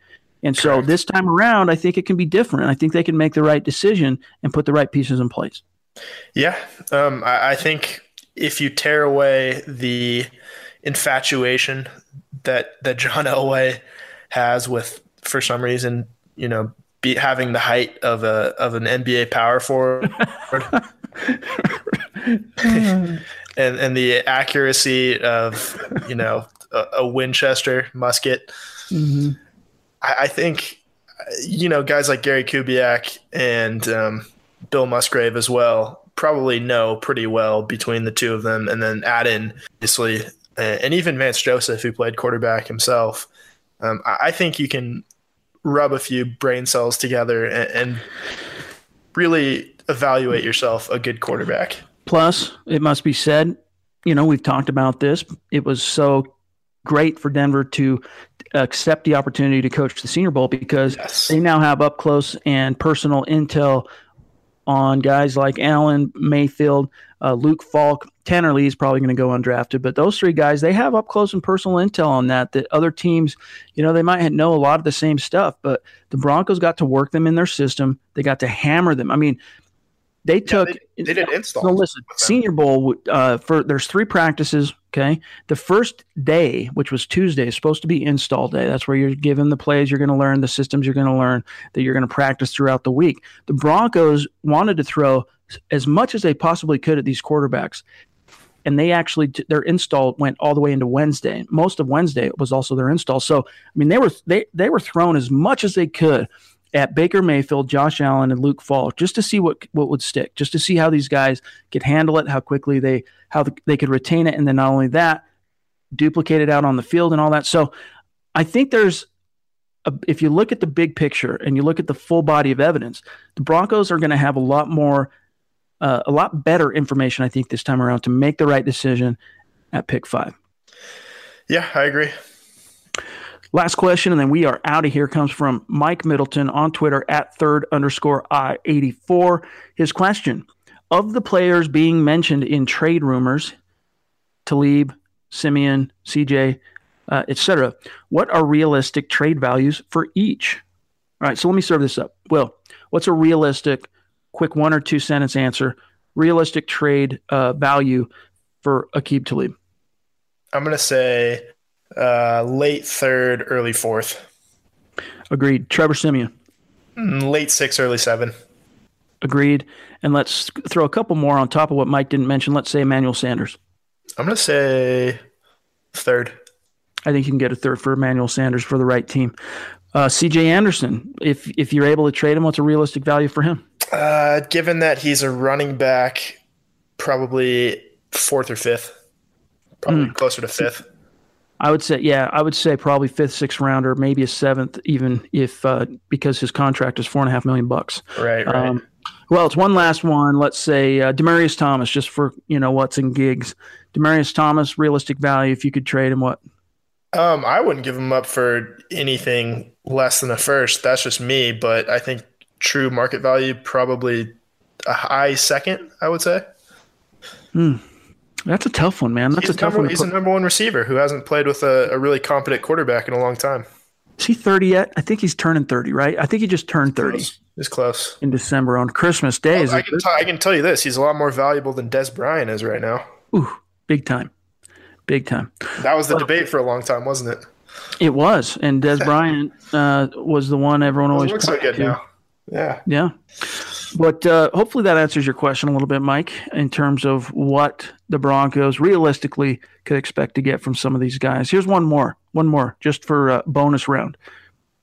[SPEAKER 1] And so Correct. this time around, I think it can be different. I think they can make the right decision and put the right pieces in place.
[SPEAKER 3] Yeah, um, I, I think if you tear away the infatuation that that John (laughs) Elway has with for some reason, you know, be having the height of a of an NBA power forward (laughs) and and the accuracy of you know a, a Winchester musket. Mm-hmm. I, I, think you know guys like Gary Kubiak and um, Bill Musgrave as well probably know pretty well between the two of them, and then add in obviously, and even Vance Joseph, who played quarterback himself. Um, I think you can rub a few brain cells together and, and really evaluate yourself a good quarterback.
[SPEAKER 1] Plus, it must be said, you know, we've talked about this. It was so great for Denver to accept the opportunity to coach the Senior Bowl because yes. they now have up close and personal intel on guys like Allen, Mayfield, uh, Luke Falk. Tanner Lee is probably going to go undrafted, but those three guys, they have up close and personal intel on that. That other teams, you know, they might know a lot of the same stuff, but the Broncos got to work them in their system. They got to hammer them. I mean, they took. Yeah,
[SPEAKER 3] they, they, did install.
[SPEAKER 1] So listen, Senior Bowl. Uh, for there's three practices. Okay, the first day, which was Tuesday, is supposed to be install day. That's where you're given the plays you're going to learn, the systems you're going to learn, that you're going to practice throughout the week. The Broncos wanted to throw as much as they possibly could at these quarterbacks, and they actually their install went all the way into Wednesday. Most of Wednesday was also their install. So I mean, they were they they were thrown as much as they could at Baker Mayfield, Josh Allen, and Luke Falk just to see what what would stick, just to see how these guys could handle it, how quickly they how they could retain it, and then not only that, duplicate it out on the field and all that. So I think there's a, if you look at the big picture and you look at the full body of evidence, the Broncos are going to have a lot more, uh, a lot better information, I think, this time around to make the right decision at pick five.
[SPEAKER 3] Yeah, I agree.
[SPEAKER 1] Last question, and then we are out of here, comes from Mike Middleton on Twitter at third underscore I 84. His question Of the players being mentioned in trade rumors, Talib, Siemian, CJ, uh, etc. What are realistic trade values for each? All right, so let me serve this up. Will, what's a realistic, quick one or two sentence answer, realistic trade uh, value for Aqib Talib?
[SPEAKER 3] I'm going to say uh, late third, early fourth.
[SPEAKER 1] Agreed. Trevor Siemian.
[SPEAKER 3] Mm, late six, early seven.
[SPEAKER 1] Agreed. And let's throw a couple more on top of what Mike didn't mention. Let's say Emmanuel Sanders.
[SPEAKER 3] I'm going to say third.
[SPEAKER 1] I think you can get a third for Emmanuel Sanders for the right team. Uh, CJ Anderson, if if you're able to trade him, what's a realistic value for him?
[SPEAKER 3] Uh, given that he's a running back, probably fourth or fifth, probably mm. closer to fifth.
[SPEAKER 1] I would say, yeah, I would say probably fifth, sixth rounder, maybe a seventh, even if uh, because his contract is four and a half million bucks.
[SPEAKER 3] Right, right. Um,
[SPEAKER 1] well, it's one last one. Let's say uh, Demaryius Thomas, just for you know what's in gigs. Demaryius Thomas, realistic value if you could trade him, what?
[SPEAKER 3] Um, I wouldn't give him up for anything less than a first. That's just me, but I think true market value probably a high second. I would say.
[SPEAKER 1] Hmm. That's a tough one, man. That's
[SPEAKER 3] he's
[SPEAKER 1] a tough
[SPEAKER 3] number,
[SPEAKER 1] one.
[SPEAKER 3] He's a number one receiver who hasn't played with a, a, really competent quarterback in a long time.
[SPEAKER 1] Is he 30 yet? I think he's turning 30, right? I think he just turned 30.
[SPEAKER 3] Close. He's close.
[SPEAKER 1] In December on Christmas Day.
[SPEAKER 3] Well, I, can t- I can tell you this. He's a lot more valuable than Dez Bryant is right now.
[SPEAKER 1] Ooh, big time. Big time.
[SPEAKER 3] That was the debate for a long time, wasn't it?
[SPEAKER 1] It was. And Dez (laughs) Bryant uh, was the one everyone always
[SPEAKER 3] looks so good to. now. Yeah.
[SPEAKER 1] Yeah. But uh, hopefully that answers your question a little bit, Mike, in terms of what the Broncos realistically could expect to get from some of these guys. Here's one more, one more, just for a bonus round.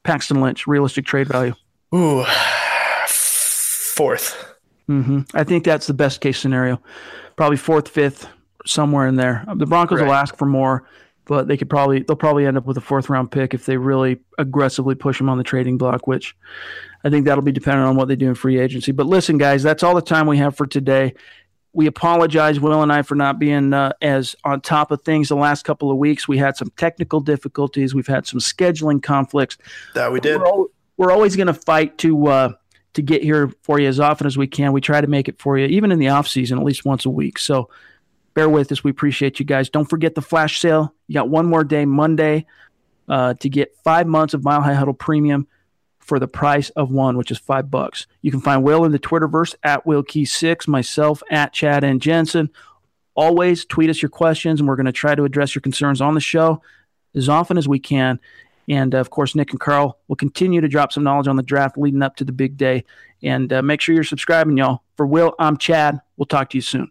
[SPEAKER 1] Paxton Lynch, realistic trade value.
[SPEAKER 3] Ooh, fourth.
[SPEAKER 1] Mm-hmm. I think that's the best case scenario. Probably fourth, fifth, somewhere in there. The Broncos right. will ask for more, but they could probably they'll probably end up with a fourth round pick if they really aggressively push him on the trading block, which I think that'll be dependent on what they do in free agency. But listen, guys, that's all the time we have for today. We apologize, Will and I, for not being uh, as on top of things the last couple of weeks. We had some technical difficulties. We've had some scheduling conflicts.
[SPEAKER 3] That we did.
[SPEAKER 1] We're, we're always going to fight to uh, to get here for you as often as we can. We try to make it for you, even in the off season, at least once a week. So bear with us. We appreciate you guys. Don't forget the flash sale. You got one more day, Monday, uh, to get five months of Mile High Huddle Premium for the price of one, which is five bucks. You can find Will in the Twitterverse at WillKey6, myself at Chad and Jensen. Always tweet us your questions, and we're going to try to address your concerns on the show as often as we can. And of course, Nick and Carl will continue to drop some knowledge on the draft leading up to the big day. And uh, make sure you're subscribing, y'all. For Will, I'm Chad. We'll talk to you soon.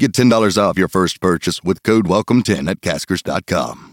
[SPEAKER 4] Get $10 off your first purchase with code WELCOME10 at caskers.com.